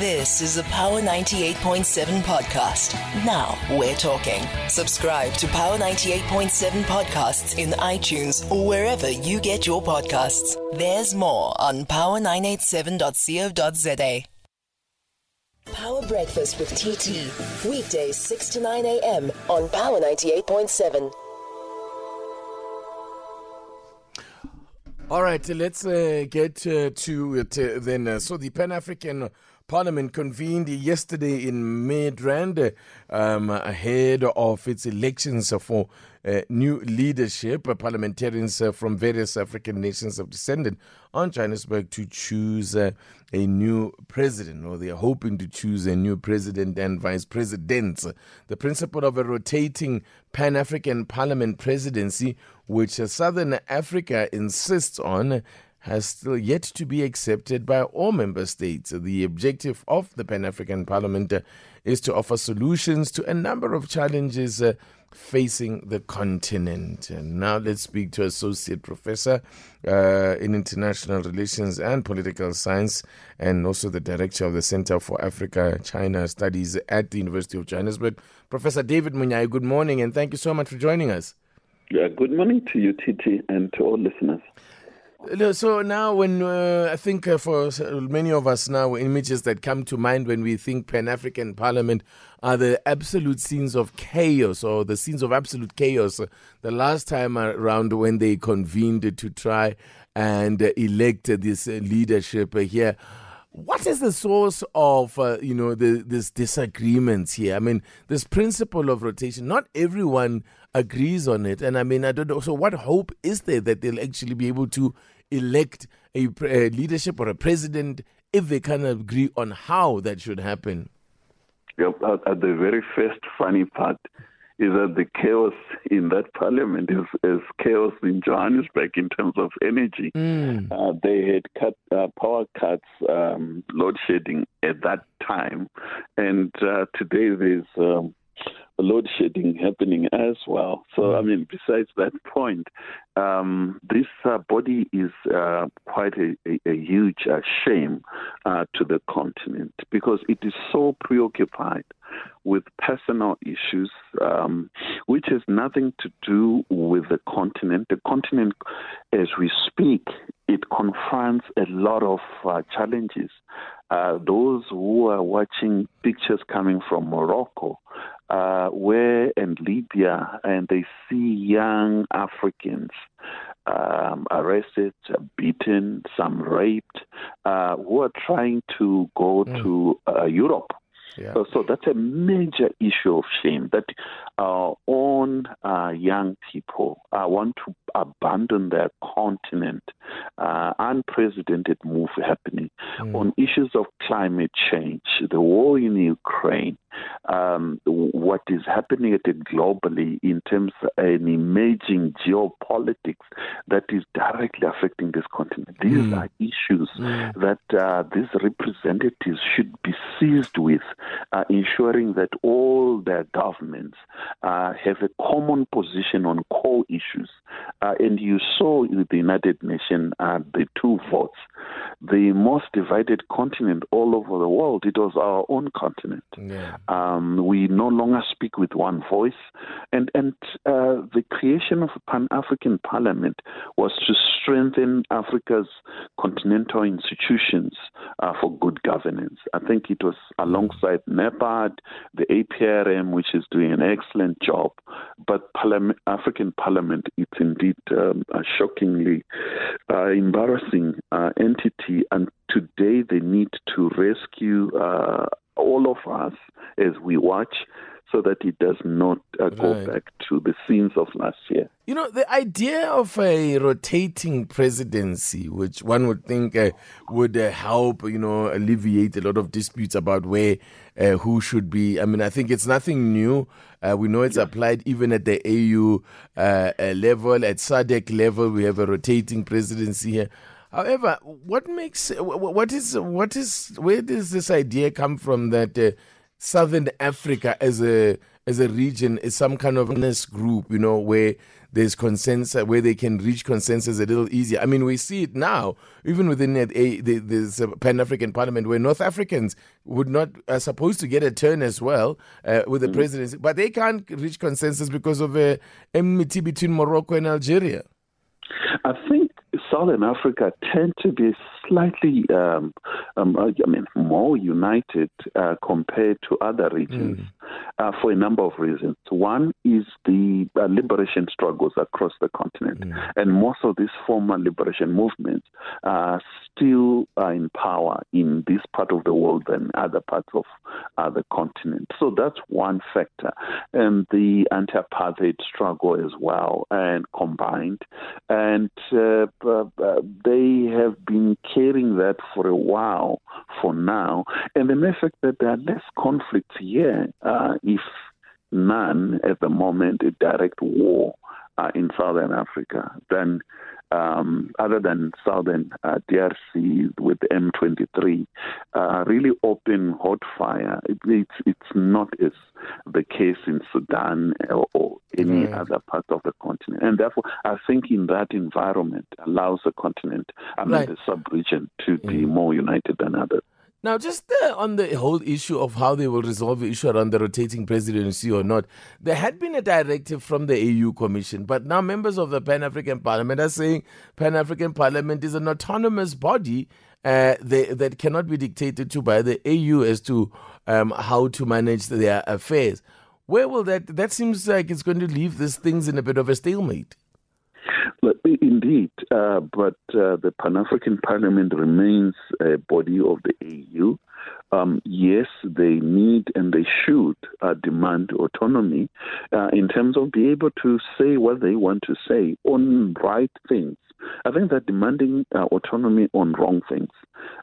This is a Power 98.7 podcast. Now we're talking. Subscribe to Power 98.7 podcasts in iTunes or wherever you get your podcasts. There's more on power987.co.za. Power Breakfast with TT. Weekdays 6 to 9 a.m. on Power 98.7. All right, let's uh, get uh, to it uh, then. Uh, so the Pan African Parliament convened yesterday in Midrand um, ahead of its elections for uh, new leadership. Parliamentarians uh, from various African nations have descended on Johannesburg to choose uh, a new president, or they are hoping to choose a new president and vice presidents. The principle of a rotating Pan African Parliament presidency, which Southern Africa insists on, has still yet to be accepted by all member states. The objective of the Pan African Parliament uh, is to offer solutions to a number of challenges uh, facing the continent. And now let's speak to Associate Professor uh, in International Relations and Political Science, and also the Director of the Center for Africa China Studies at the University of Johannesburg, Professor David Monyae. Good morning, and thank you so much for joining us. Yeah, good morning to you, TT, and to all listeners. So now, when uh, I think uh, for many of us now, images that come to mind when we think Pan African Parliament are the absolute scenes of chaos or the scenes of absolute chaos. The last time around when they convened to try and elect this leadership here. What is the source of uh, you know the, this disagreements here? I mean, this principle of rotation. Not everyone agrees on it, and I mean, I don't know. So, what hope is there that they'll actually be able to elect a, a leadership or a president if they can agree on how that should happen? Yep, at the very first funny part is that the chaos in that parliament is, is chaos in Johannesburg in terms of energy. Mm. Uh, they had cut uh, power cuts, um, load shedding at that time, and uh, today there's um, load shedding happening as well. So, I mean, besides that point, um, this uh, body is uh, quite a, a, a huge uh, shame uh, to the continent because it is so preoccupied with personal issues, um, which has nothing to do with the continent. The continent, as we speak, it confronts a lot of uh, challenges. Uh, those who are watching pictures coming from Morocco, uh, where in Libya, and they see young Africans um, arrested, beaten, some raped, uh, who are trying to go mm. to uh, Europe. Yeah. So, so, that's a major issue of shame that our own uh, young people uh, want to abandon their continent. Uh, unprecedented move happening Mm. on issues of climate change, the war in Ukraine, um, what is happening at it globally in terms of an emerging geopolitics that is directly affecting this continent. These Mm. are issues Mm. that uh, these representatives should be seized with, uh, ensuring that all their governments uh, have a common position on core issues. Uh, and you saw with the United Nations uh, the two votes. The most divided continent all over the world, it was our own continent. Yeah. Um, we no longer speak with one voice. And, and uh, the creation of a Pan African Parliament was to strengthen Africa's continental institutions uh, for good governance. I think it was alongside NEPAD, the APRM, which is doing an excellent job. But Parliament, African Parliament, it's indeed um, a shockingly uh, embarrassing uh, entity. And today they need to rescue uh, all of us as we watch so that it does not uh, go Right. back to the scenes of last year. You know, the idea of a rotating presidency, which one would think uh, would uh, help, you know, alleviate a lot of disputes about where uh, who should be. I mean, I think it's nothing new. Uh, we know it's applied even at the AU uh, level, at SADC level. We have a rotating presidency here. However, what makes wh- wh- what is what is where does this idea come from that uh, Southern Africa as a as a region is some kind of group, you know, where there's consensus, where they can reach consensus a little easier. I mean, we see it now, even within a, the, this Pan African Parliament, where North Africans would not are supposed to get a turn as well uh, with the mm-hmm. presidency, but they can't reach consensus because of uh, enmity between Morocco and Algeria. I think Southern Africa tend to be slightly, um, um, I mean, more united uh, compared to other regions mm. uh, for a number of reasons. One is the uh, liberation struggles across the continent, mm. and most of these former liberation movements are still in power in this part of the world than other parts of the continent. So that's one factor, and the anti-apartheid struggle as well, and combined, and uh, uh, they have been carrying that for a while for now. And the mere fact that there are less conflicts here, uh, if none at the moment, a direct war uh, in Southern Africa, then um, other than southern uh, DRC with M23, uh, really open hot fire. It, it's it's not as the case in Sudan or, or any right. other part of the continent, and therefore I think in that environment allows the continent, I mean right. the sub-region, to mm. be more united than others. Now, just uh, on the whole issue of how they will resolve the issue around the rotating presidency or not, there had been a directive from the AU Commission, but now members of the Pan African Parliament are saying Pan African Parliament is an autonomous body uh, they, that cannot be dictated to by the AU as to um, how to manage their affairs. Where will that? That seems like it's going to leave these things in a bit of a stalemate. Indeed, uh, but uh, the Pan African Parliament remains a body of the AU. Um, yes, they need and they should uh, demand autonomy uh, in terms of be able to say what they want to say on right things. I think that demanding uh, autonomy on wrong things.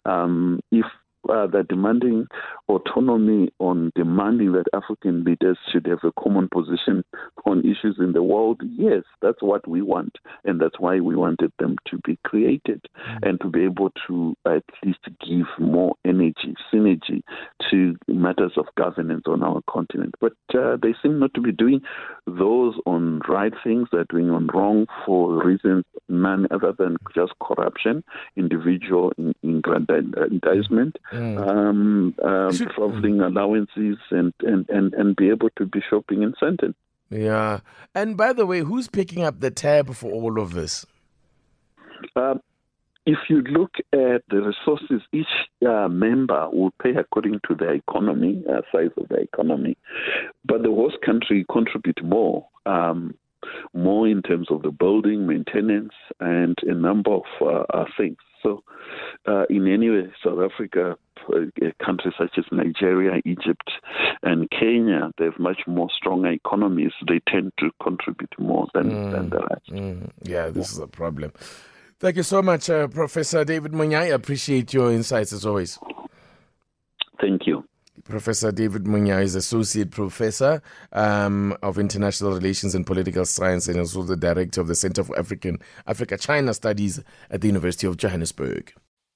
Um, if uh, they're demanding autonomy on demanding that African leaders should have a common position on issues in the world. Yes, that's what we want, and that's why we wanted them to be created mm-hmm. and to be able to at least give more energy, synergy to matters of governance on our continent. But uh, they seem not to be doing those on right things, they're doing on wrong for reasons none other than just corruption, individual aggrandizement mm. um, um, traveling mm. allowances, and, and, and, and be able to be shopping in Sandton. Yeah. And by the way, who's picking up the tab for all of this? Uh, if you look at the resources, each uh, member will pay according to their economy, uh, size of the economy, but the host country contribute more. Um, more in terms of the building, maintenance, and a number of uh, uh things. So, uh, in any way, South Africa, countries such as Nigeria, Egypt, and Kenya, they have much more stronger economies. They tend to contribute more than, mm, than the rest. Mm, yeah, this is a problem. Thank you so much, uh, Professor David Monyae. I appreciate your insights as always. Thank you. Professor David Monyae is Associate Professor um, of International Relations and Political Science and also the Director of the Center for African Africa China Studies at the University of Johannesburg.